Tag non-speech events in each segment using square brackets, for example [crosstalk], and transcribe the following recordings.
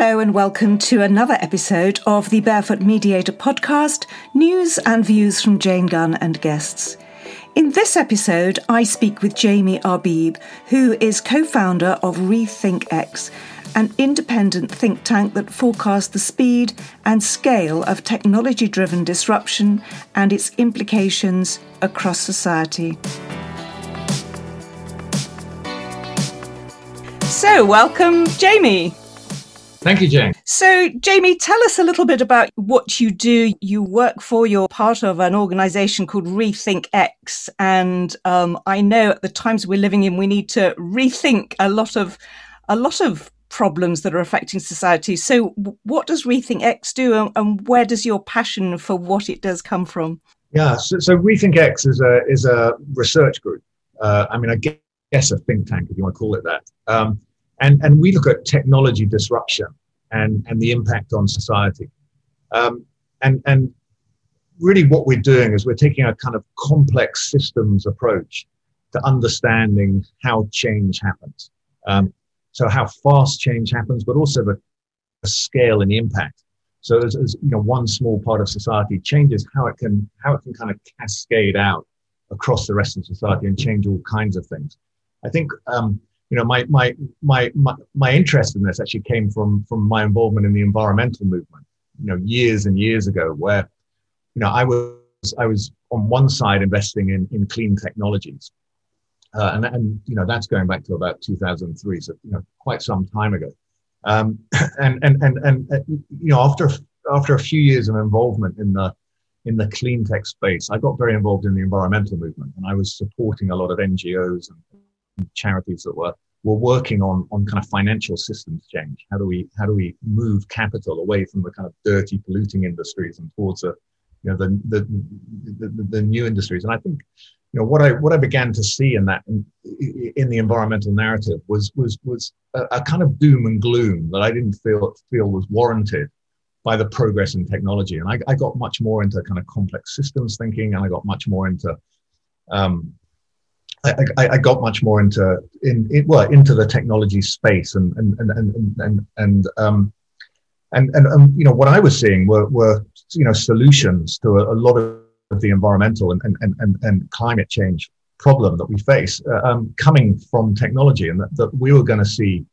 Hello, and welcome to another episode of the Barefoot Mediator podcast news and views from Jane Gunn and guests. In this episode, I speak with Jamie Arbib, who is co founder of RethinkX, an independent think tank that forecasts the speed and scale of technology driven disruption and its implications across society. So, welcome, Jamie. Thank you, Jane. So, Jamie, tell us a little bit about what you do. You work for, you're part of an organization called Rethink X. And um, I know at the times we're living in, we need to rethink a lot of, a lot of problems that are affecting society. So, what does Rethink X do, and, and where does your passion for what it does come from? Yeah, so, so X is a is a research group. Uh, I mean, I guess a think tank, if you want to call it that. Um, and, and we look at technology disruption and, and the impact on society. Um, and, and really what we're doing is we're taking a kind of complex systems approach to understanding how change happens. Um, so how fast change happens, but also the, the scale and the impact. So as, as, you know, one small part of society changes, how it can how it can kind of cascade out across the rest of society and change all kinds of things. I think um, you know, my, my, my, my, my interest in this actually came from, from my involvement in the environmental movement, you know, years and years ago, where, you know, I was, I was on one side investing in, in clean technologies. Uh, and, and, you know, that's going back to about 2003. So, you know, quite some time ago. Um, [clears throat] and, and, and, and, uh, you know, after, after a few years of involvement in the, in the clean tech space, I got very involved in the environmental movement and I was supporting a lot of NGOs and charities that were were working on on kind of financial systems change. How do we how do we move capital away from the kind of dirty, polluting industries and towards a you know the the, the, the, new industries? And I think you know what I what I began to see in that in, in the environmental narrative was was was a, a, kind of doom and gloom that I didn't feel feel was warranted by the progress in technology. And I, I got much more into kind of complex systems thinking, and I got much more into um, I, I, I, got much more into in, in, well into the technology space and and and and and and, um, and, and um, you know what I was seeing were were you know solutions to a, a lot of the environmental and and and, and climate change problem that we face uh, um, coming from technology and that, that we were going to see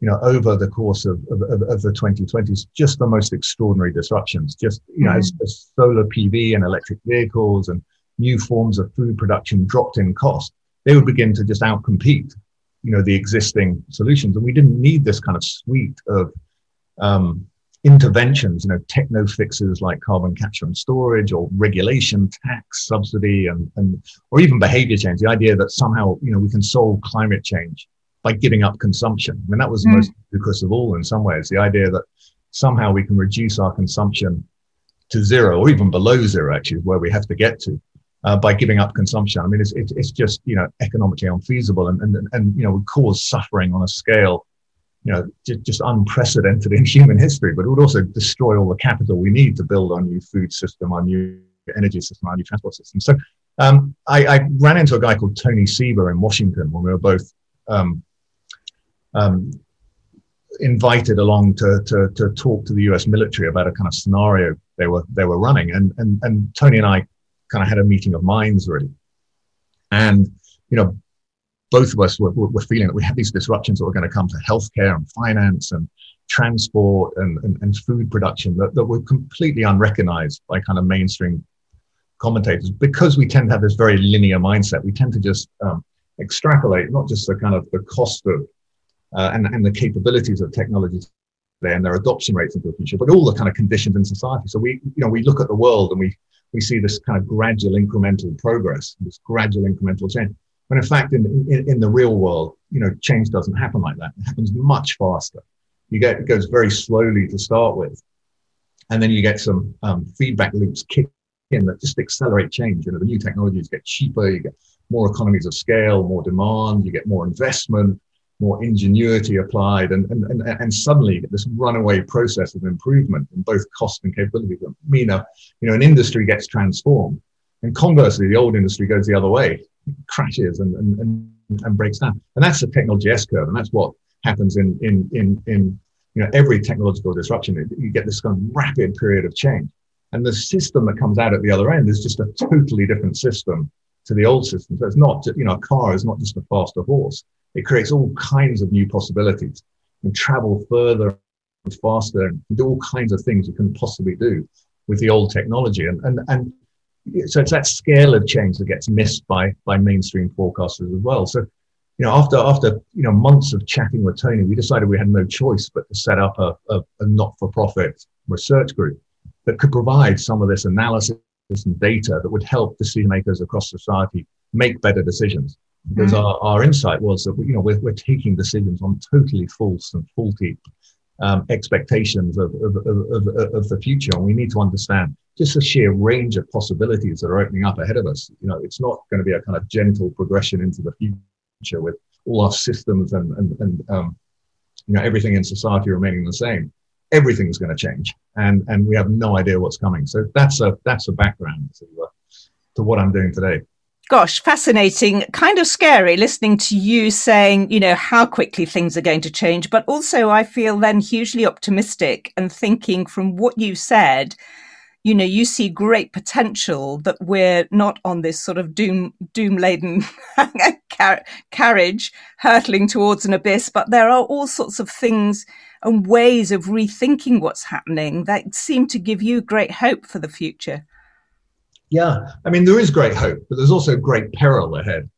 you know over the course of, of, of, the 2020s just the most extraordinary disruptions just you know mm-hmm. as, as solar pv and electric vehicles and new forms of food production dropped in cost they would begin to just outcompete, you know, the existing solutions. And we didn't need this kind of suite of um, interventions, you know, techno fixes like carbon capture and storage or regulation, tax, subsidy, and, and or even behavior change. The idea that somehow, you know, we can solve climate change by giving up consumption. I mean, that was the mm. most ludicrous of all in some ways. The idea that somehow we can reduce our consumption to zero or even below zero, actually, is where we have to get to uh, by giving up consumption. I mean, it's, it's, it's just, you know, economically unfeasible and, and, and, you know, would cause suffering on a scale, you know, just, just unprecedented in [laughs] human history, but it would also destroy all the capital we need to build our new food system, our new energy system, our new transport system. So um, I, I, ran into a guy called Tony Seba in Washington when we were both um, um, invited along to, to, to talk to the US military about a kind of scenario they were, they were running. And, and, and Tony and I kind of had a meeting of minds really. And, you know, both of us were, were feeling that we had these disruptions that were going to come to healthcare and finance and transport and, and, and food production that, that were completely unrecognized by kind of mainstream commentators because we tend to have this very linear mindset. We tend to just um, extrapolate not just the kind of the cost of uh, and, and the capabilities of technology today and their adoption rates into the future, but all the kind of conditions in society. So we, you know, we look at the world and we we see this kind of gradual incremental progress, this gradual incremental change. When in fact, in, in, in, the real world, you know, change doesn't happen like that. It happens much faster. You get, it goes very slowly to start with. And then you get some um, feedback loops kick in that just accelerate change. You know, the new technologies get cheaper, you get more economies of scale, more demand, you get more investment, more ingenuity applied, and, and, and, and suddenly this runaway process of improvement in both cost and capability that mean a, you know, an industry gets transformed. And conversely, the old industry goes the other way, crashes and, and, and, and breaks down. And that's the technology S curve. And that's what happens in, in, in, in, you know, every technological disruption, you get this kind of rapid period of change. And the system that comes out at the other end is just a totally different system to the old system. So it's not, you know, a car is not just a faster horse. It creates all kinds of new possibilities and travel further and faster and do all kinds of things you can possibly do with the old technology. And, and, and so it's that scale of change that gets missed by, by mainstream forecasters as well. So, you know, after, after, you know, months of chatting with Tony, we decided we had no choice but to set up a, a, a not-for-profit research group that could provide some of this analysis and data that would help decision makers across society make better decisions. Because mm. our, our insight was that, you know, we're, we're taking decisions on totally false and faulty um, expectations of, of, of, of, the future. And we need to understand just the sheer range of possibilities that are opening up ahead of us. You know, it's not going to be a kind of gentle progression into the future with all our systems and, and, and um, you know, everything in society remaining the same. Everything's going to change, and and we have no idea what's coming. So that's a that's a background to uh, to what I'm doing today. Gosh, fascinating. Kind of scary listening to you saying, you know, how quickly things are going to change. But also, I feel then hugely optimistic and thinking from what you said, you know, you see great potential that we're not on this sort of doom, doom laden [laughs] car- carriage hurtling towards an abyss, but there are all sorts of things and ways of rethinking what's happening that seem to give you great hope for the future. Yeah, I mean, there is great hope, but there's also great peril ahead.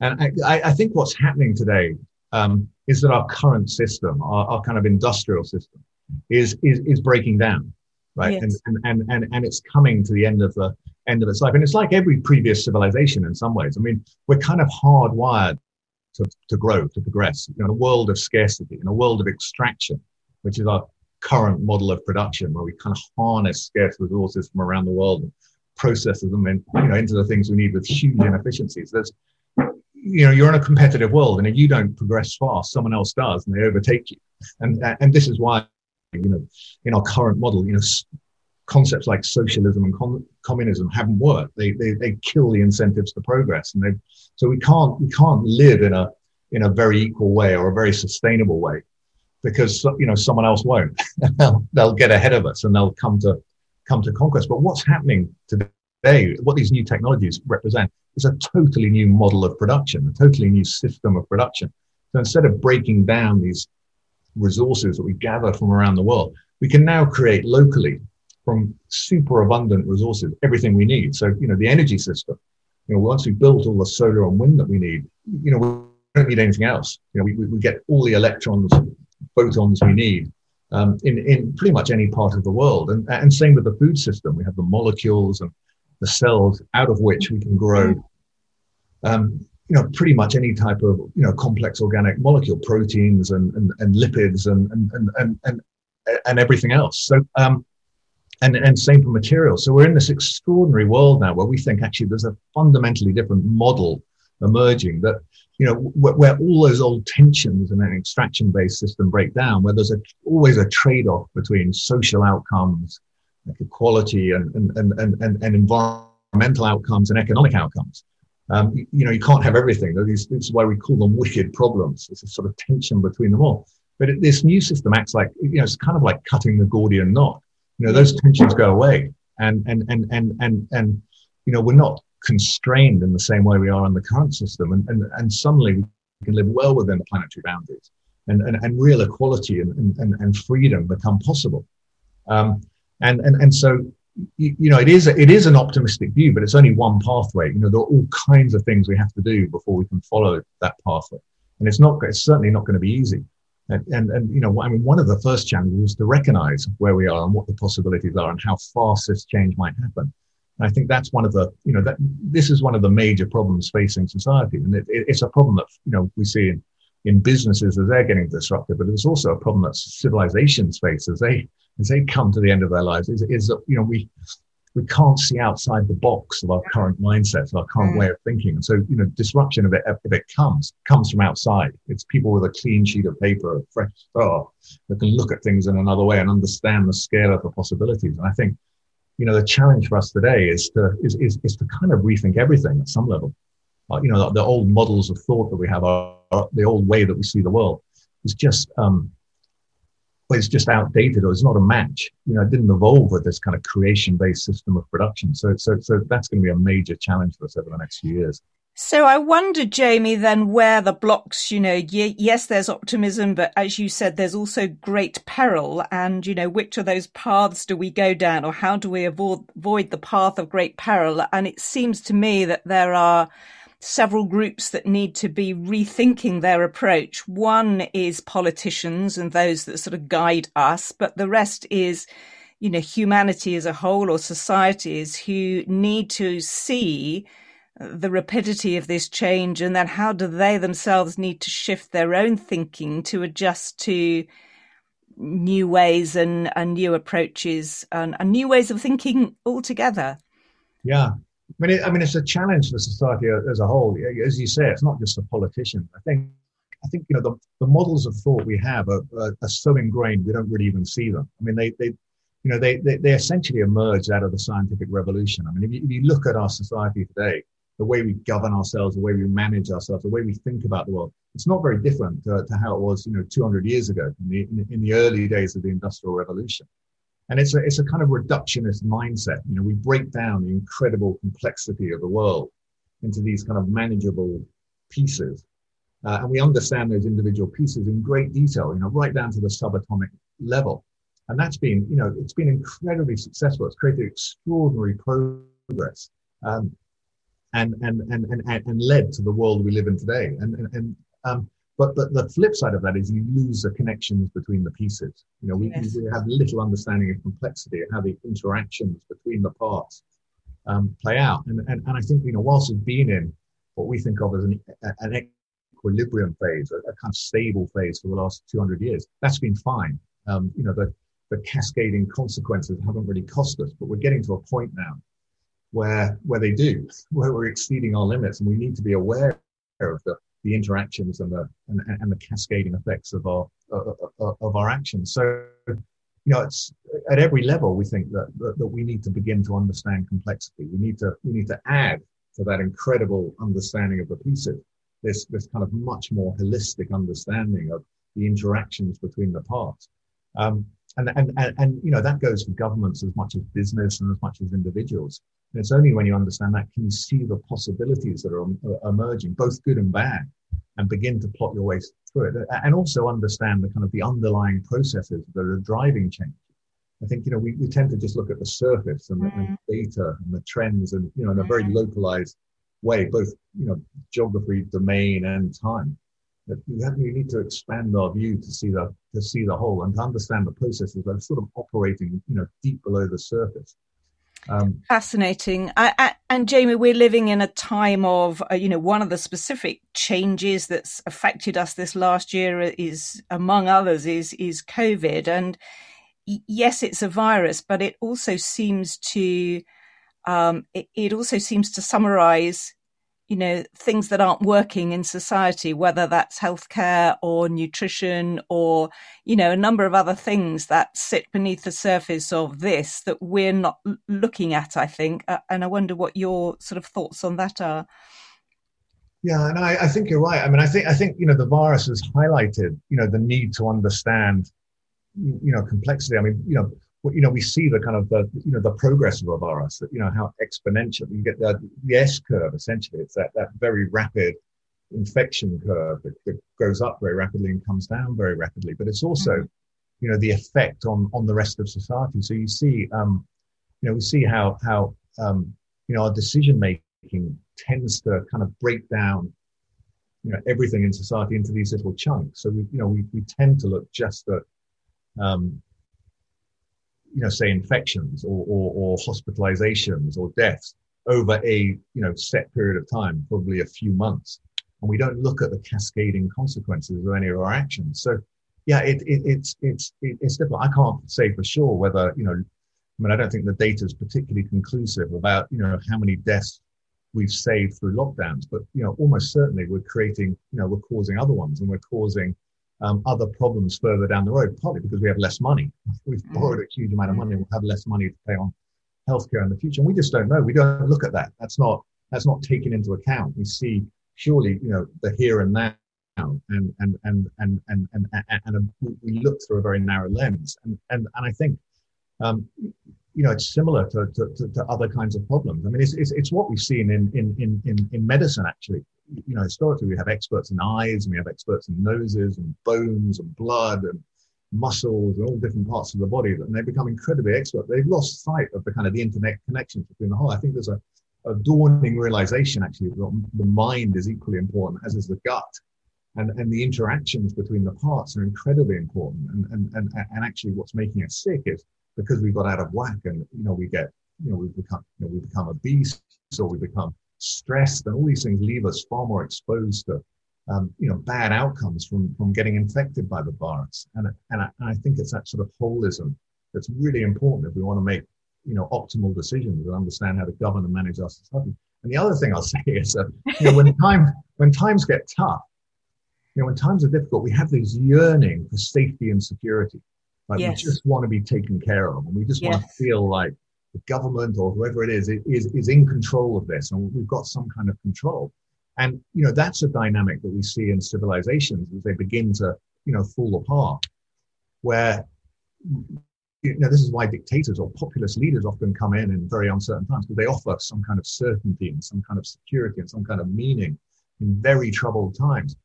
And I, I think what's happening today um, is that our current system, our, our, kind of industrial system, is is, is breaking down, right? Yes. And, and, and and and it's coming to the end of the end of its life. And it's like every previous civilization in some ways. I mean, we're kind of hardwired to, to grow, to progress. You know, in a world of scarcity, in a world of extraction, which is our current model of production, where we kind of harness scarce resources from around the world processes them in, you know, into the things we need with huge inefficiencies. There's, you know, you're in a competitive world, and if you don't progress fast, someone else does, and they overtake you. And and this is why, you know, in our current model, you know, concepts like socialism and com- communism haven't worked. They, they they kill the incentives to progress, and they so we can't we can't live in a in a very equal way or a very sustainable way because you know someone else won't. [laughs] they'll, they'll get ahead of us and they'll come to come to conquest. But what's happening today, what these new technologies represent, is a totally new model of production, a totally new system of production. So instead of breaking down these resources that we gather from around the world, we can now create locally from super abundant resources everything we need. So, you know, the energy system, you know, once we built all the solar and wind that we need, you know, we don't need anything else. You know, we, we get all the electrons, photons we need um, in, in pretty much any part of the world. And, and same with the food system. We have the molecules and the cells out of which we can grow, um, you know, pretty much any type of, you know, complex organic molecule, proteins and, and, and lipids and, and, and, and, and, and everything else. So, um, and, and same for materials. So we're in this extraordinary world now where we think actually there's a fundamentally different model emerging that you know, where, where, all those old tensions in an extraction based system break down, where there's a, always a trade off between social outcomes, like equality, and, and, and, and, and environmental outcomes and economic outcomes. Um, you, you, know, you can't have everything. This is why we call them wicked problems. It's a sort of tension between them all. But it, this new system acts like, you know, it's kind of like cutting the Gordian knot. You know, those tensions go away. And, and, and, and, and, and, you know, we're not constrained in the same way we are in the current system. And, and, and suddenly we can live well within the planetary boundaries and, and, and real equality and, and, and freedom become possible. Um, and, and, and so, you, know, it is, it is an optimistic view, but it's only one pathway. You know, there are all kinds of things we have to do before we can follow that pathway. And it's not, it's certainly not going to be easy. And, and, and, you know, I mean, one of the first challenges is to recognize where we are and what the possibilities are and how fast this change might happen. I think that's one of the, you know, that this is one of the major problems facing society. And it, it, it's a problem that, you know, we see in, in businesses as they're getting disrupted, but it's also a problem that civilizations face as they, as they come to the end of their lives is, is that, you know, we, we can't see outside the box of our current mindsets, our current mm. way of thinking. And so, you know, disruption, if it, if it comes, comes from outside. It's people with a clean sheet of paper, a fresh start, that can look at things in another way and understand the scale of the possibilities. And I think you know, the challenge for us today is to is, is, is to kind of rethink everything at some level. Uh, you know, the, the, old models of thought that we have, are, are, the old way that we see the world, is just um, it's just outdated or it's not a match. You know, it didn't evolve with this kind of creation-based system of production. So, so, so that's going to be a major challenge for us over the next few years. So I wonder, Jamie, then where the blocks, you know, y- yes, there's optimism, but as you said, there's also great peril. And, you know, which of those paths do we go down or how do we avoid, avoid the path of great peril? And it seems to me that there are several groups that need to be rethinking their approach. One is politicians and those that sort of guide us, but the rest is, you know, humanity as a whole or societies who need to see the rapidity of this change and then how do they themselves need to shift their own thinking to adjust to new ways and, and new approaches and, and new ways of thinking altogether yeah I mean, it, I mean, it's a challenge for society as a whole. As you say, it's not just the politicians. I think, I think you know the, the models of thought we have are, are, are, so ingrained we don't really even see them. I mean, they they you know they they, they essentially emerged out of the scientific revolution. I mean, if you, if you look at our society today, the way we govern ourselves, the way we manage ourselves, the way we think about the world, it's not very different to, to how it was, you know, 200 years ago in the, in the early days of the Industrial Revolution. And it's a, it's a kind of reductionist mindset. You know, we break down the incredible complexity of the world into these kind of manageable pieces. Uh, and we understand those individual pieces in great detail, you know, right down to the subatomic level. And that's been, you know, it's been incredibly successful. It's created extraordinary progress. Um, and, and, and, and, and led to the world we live in today. And, and, and um, but, but the flip side of that is you lose the connections between the pieces. You know, we, yes. we have little understanding of complexity and how the interactions between the parts um, play out. And, and, and I think, you know, whilst we've been in what we think of as an, an equilibrium phase, a, a, kind of stable phase for the last 200 years, that's been fine. Um, you know, the, the cascading consequences haven't really cost us, but we're getting to a point now where where they do, where we're exceeding our limits, and we need to be aware of the, the interactions and the and, and the cascading effects of our of, of our actions. So, you know, it's at every level we think that, that, that we need to begin to understand complexity. We need to we need to add to that incredible understanding of the pieces this this kind of much more holistic understanding of the interactions between the parts. Um, and, and, and, and, you know, that goes for governments as much as business and as much as individuals. And it's only when you understand that can you see the possibilities that are, are emerging, both good and bad, and begin to plot your way through it. And also understand the kind of the underlying processes that are driving change. I think, you know, we, we tend to just look at the surface and the, mm. and data and the trends and, you know, in a very mm. localized way, both, you know, geography, domain and time that we need to expand our view to see the to see the whole and to understand the processes that are sort of operating, you know, deep below the surface. Um, Fascinating. I, I, and Jamie, we're living in a time of, uh, you know, one of the specific changes that's affected us this last year is, among others, is is COVID. And yes, it's a virus, but it also seems to, um, it, it also seems to summarize you know things that aren't working in society whether that's healthcare or nutrition or you know a number of other things that sit beneath the surface of this that we're not looking at i think. And i wonder what your sort of thoughts on that are. Yeah and I, I think you're right. I mean i think i think you know the virus has highlighted you know the need to understand you know complexity. I mean you know you know, we see the kind of the, you know, the progress of a virus, you know, how exponential you get the, the S curve, essentially. It's that, that very rapid infection curve that, that goes up very rapidly and comes down very rapidly. But it's also, mm-hmm. you know, the effect on, on the rest of society. So you see, um, you know, we see how, how, um, you know, our decision making tends to kind of break down, you know, everything in society into these little chunks. So we, you know, we, we tend to look just at, um, you know, say infections or, or, or hospitalizations or deaths over a, you know, set period of time, probably a few months. And we don't look at the cascading consequences of any of our actions. So yeah, it, it, it's, it's, it's difficult. I can't say for sure whether, you know, I mean, I don't think the data is particularly conclusive about, you know, how many deaths we've saved through lockdowns, but, you know, almost certainly we're creating, you know, we're causing other ones and we're causing um, other problems further down the road, partly because we have less money. We've mm. borrowed a huge amount of money. We'll have less money to pay on healthcare in the future. And we just don't know. We don't look at that. That's not that's not taken into account. We see purely, you know, the here and now and and and and and and, and, and we look through a very narrow lens. And and and I think, um, you know, it's similar to, to, to, other kinds of problems. I mean, it's, it's, it's what we've seen in, in, in, in medicine, actually. You know, historically, we have experts in eyes and we have experts in noses and bones and blood and muscles and all different parts of the body, and they become incredibly expert. They've lost sight of the kind of the internet connections between the whole. I think there's a, a dawning realization, actually, that the mind is equally important, as is the gut and, and the interactions between the parts are incredibly important. And, and, and, and actually what's making us sick is because we got out of whack and, you know, we get, you know, we become, you know, we become obese or we become stressed and all these things leave us far more exposed to, um, you know, bad outcomes from, from getting infected by the virus. And, and I, and I think it's that sort of holism that's really important if we want to make, you know, optimal decisions and understand how to govern and manage our society. And the other thing I'll [laughs] say is that, you know, when time, when times get tough, you know, when times are difficult, we have this yearning for safety and security. Like yes. we just want to be taken care of, and we just yes. want to feel like the government or whoever it is is is in control of this, and we've got some kind of control. And you know, that's a dynamic that we see in civilizations as they begin to you know fall apart, where you know, this is why dictators or populist leaders often come in in very uncertain times because they offer some kind of certainty and some kind of security and some kind of meaning in very troubled times.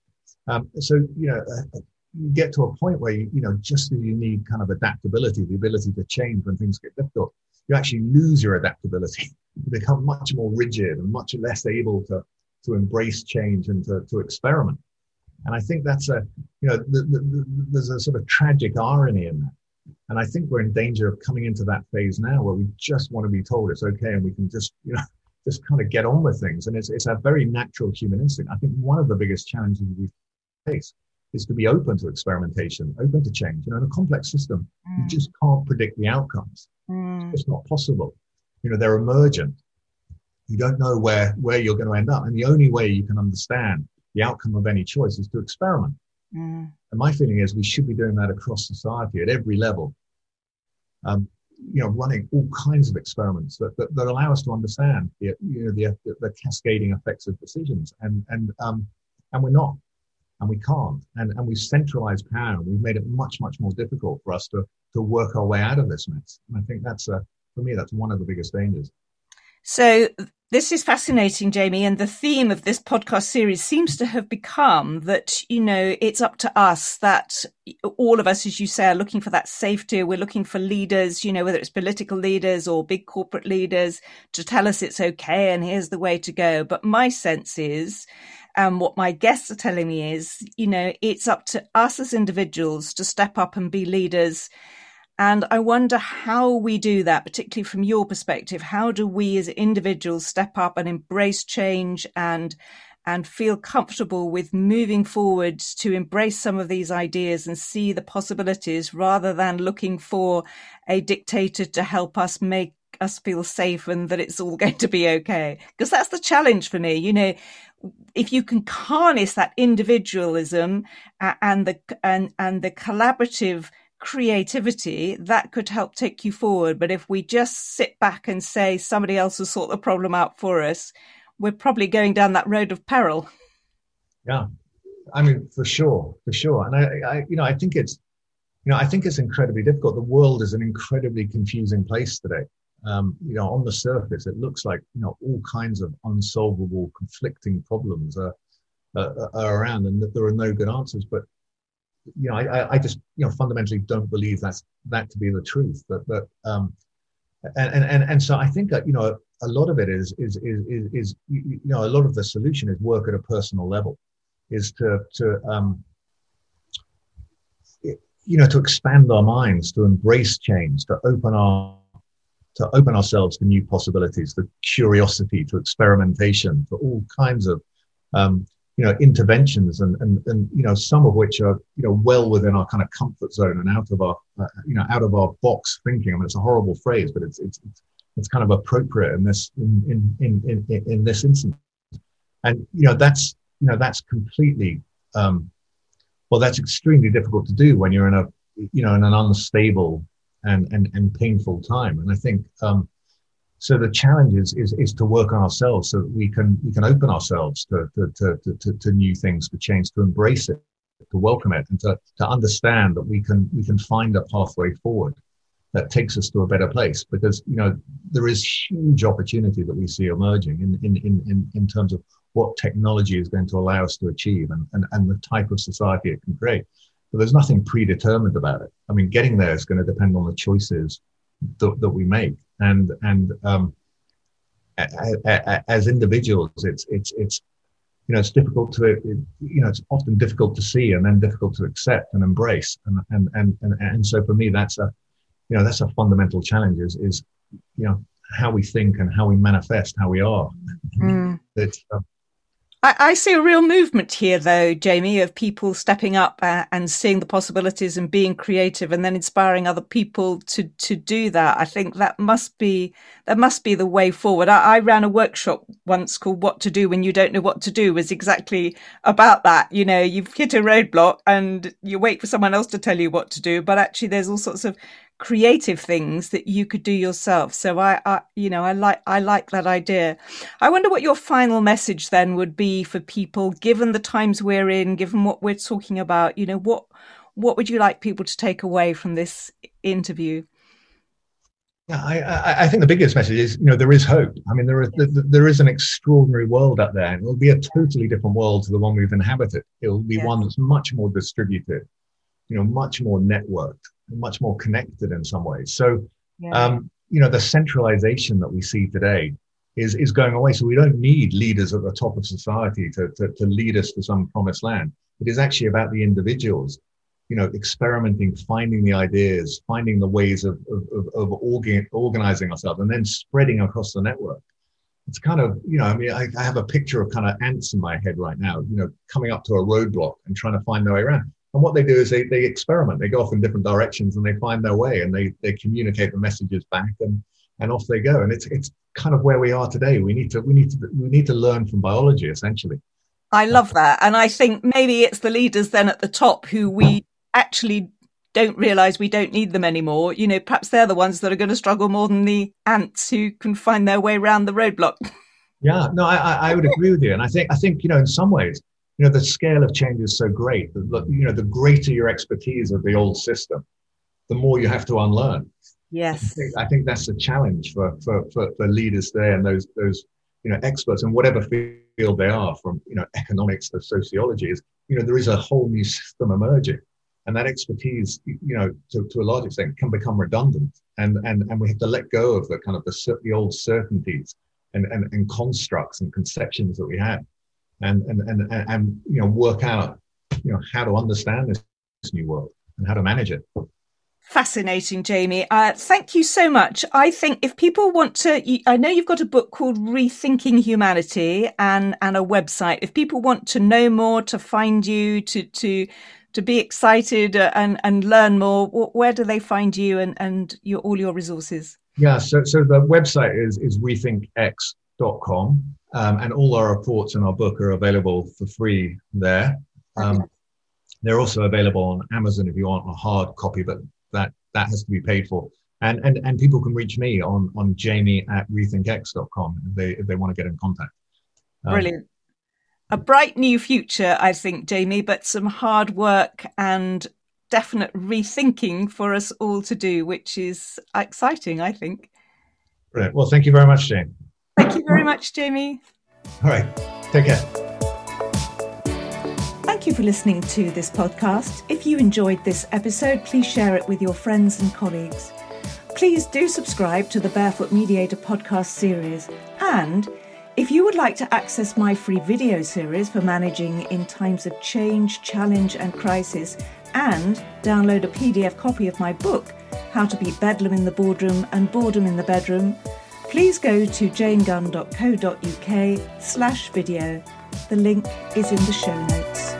Um, so, you know, uh, you get to a point where, you, you know, just you need kind of adaptability, the ability to change when things get difficult, you actually lose your adaptability. [laughs] You become much more rigid and much less able to, to embrace change and to, to experiment. And I think that's a, you know, the, the, the, there's a sort of tragic irony in that. And I think we're in danger of coming into that phase now where we just want to be told it's okay and we can just, you know, [laughs] just kind of get on with things. And it's, it's a very natural human instinct. I think one of the biggest challenges we face is to be open to experimentation, open to change. You know, in a complex system, mm. you just can't predict the outcomes. Mm. It's not possible. You know, they're emergent. You don't know where, where you're going to end up. And the only way you can understand the outcome of any choice is to experiment. Mm. And my feeling is we should be doing that across society at every level. Um, you know, running all kinds of experiments that, that, that allow us to understand the, you know, the, the, cascading effects of decisions. And, and, um, and we're not and we can't. And, and we've centralized power. We've made it much, much more difficult for us to, to work our way out of this mess. And I think that's, a, for me, that's one of the biggest dangers. So this is fascinating, Jamie. And the theme of this podcast series seems to have become that, you know, it's up to us that all of us, as you say, are looking for that safety. We're looking for leaders, you know, whether it's political leaders or big corporate leaders to tell us it's okay and here's the way to go. But my sense is, and what my guests are telling me is, you know, it's up to us as individuals to step up and be leaders. And I wonder how we do that, particularly from your perspective. How do we as individuals step up and embrace change and and feel comfortable with moving forward to embrace some of these ideas and see the possibilities rather than looking for a dictator to help us make us feel safe and that it's all [laughs] going to be okay. Because that's the challenge for me. You know, if you can harness that individualism and the and and the collaborative creativity that could help take you forward. But if we just sit back and say somebody else will sort the problem out for us we're probably going down that road of peril. Yeah. I mean for sure for sure. And i, I you know i think it's you know i think it's incredibly difficult. The world is an incredibly confusing place today um, you know, on the surface, it looks like you know all kinds of unsolvable, conflicting problems are, are, are around, and that there are no good answers. But you know, I, I just you know fundamentally don't believe that's that to be the truth. But but um, and and and so I think that you know a lot of it is is is is, is you know a lot of the solution is work at a personal level, is to to um, you know to expand our minds, to embrace change, to open our to open ourselves to new possibilities, to curiosity, to experimentation, to all kinds of um, you know interventions, and, and and you know some of which are you know well within our kind of comfort zone and out of our uh, you know out of our box thinking. I mean, it's a horrible phrase, but it's it's it's kind of appropriate in this in in in in, in this instance. And you know that's you know that's completely um, well that's extremely difficult to do when you're in a you know in an unstable and, and, and painful time. And I think, um, so the challenge is, is, is to work on ourselves so that we can we can open ourselves to, to, to, to, to new things, to change, to embrace it, to welcome it, and to, to understand that we can we can find a pathway forward that takes us to a better place. Because you know there is huge opportunity that we see emerging in in, in, in, in terms of what technology is going to allow us to achieve and, and, and the type of society it can create. But there's nothing predetermined about it. I mean, getting there is going to depend on the choices that, that we make and and um, as individuals, it's it's it's you know it's difficult to you know it's often difficult to see and then difficult to accept and embrace and and and and, and so for me that's a you know that's a fundamental challenge is is you know how we think and how we manifest how we are. Mm. [laughs] It's, um, I, I, see a real movement here, though, Jamie, of people stepping up uh, and seeing the possibilities and being creative, and then inspiring other people to to do that. I think that must be that must be the way forward. I, I ran a workshop once called "What to Do When You Don't Know What to Do." Was exactly about that. You know, you've hit a roadblock and you wait for someone else to tell you what to do, but actually, there's all sorts of creative things that you could do yourself. So I, I, you know, I like I like that idea. I wonder what your final message then would be for people, given the times we're in, given what we're talking about. You know, what what would you like people to take away from this interview? Yeah, I, I, I think the biggest message is, you know, there is hope. I mean, there is there is an extraordinary world out there, and it will be a totally different world to the one we've inhabited. It will be one that's much more distributed, you know, much more networked much more connected in some ways. So, yeah. um, you know, the centralization that we see today is, is going away. So we don't need leaders at the top of society to, to, to lead us to some promised land. It is actually about the individuals, you know, experimenting, finding the ideas, finding the ways of, of, of, organ, organizing ourselves and then spreading across the network. It's kind of, you know, I mean, I, I have a picture of kind of ants in my head right now, you know, coming up to a roadblock and trying to find their way around. And what they do is they, they experiment. They go off in different directions and they find their way and they, they communicate the messages back and, and off they go. And it's, it's kind of where we are today. We need to, we need to, we need to learn from biology essentially. I love that. And I think maybe it's the leaders then at the top who we actually don't realize we don't need them anymore. You know, perhaps they're the ones that are going to struggle more than the ants who can find their way around the roadblock. [laughs] Yeah, no, I, I would agree with you. And I think, I think, you know, in some ways, you know the scale of change is so great that you know the greater your expertise of the old system the more you have to unlearn. Yes. I think, I think that's a challenge for, for for for leaders there and those those you know experts in whatever field they are from you know economics to sociology is you know there is a whole new system emerging. And that expertise you know to, to a large extent can become redundant. And and and we have to let go of the kind of the, the old certainties and, and and constructs and conceptions that we have and, and, and, and, you know, work out, you know, how to understand this, this new world and how to manage it. Fascinating, Jamie. Uh, thank you so much. I think if people want to, I know you've got a book called Rethinking Humanity and and a website. If people want to know more, to find you, to to to be excited uh, and and learn more, where do they find you and and your all your resources? Yeah, so so the website is is rethinkx.com. Um, and all our reports in our book are available for free there. Um, they're also available on Amazon if you want a hard copy, but that that has to be paid for. And and and people can reach me on on Jamie at rethinkx.com if they if they want to get in contact. Um, Brilliant. A bright new future, I think, Jamie, but some hard work and definite rethinking for us all to do, which is exciting, I think. Brilliant. Well, thank you very much, Jane. Thank you very much, Jamie. All right. Take care. Thank you for listening to this podcast. If you enjoyed this episode, please share it with your friends and colleagues. Please do subscribe to the Barefoot Mediator podcast series. And if you would like to access my free video series for managing in times of change, challenge, and crisis, and download a PDF copy of my book, How to Beat Bedlam in the Boardroom and Boredom in the Bedroom, please go to janegunn.co.uk slash video. The link is in the show notes.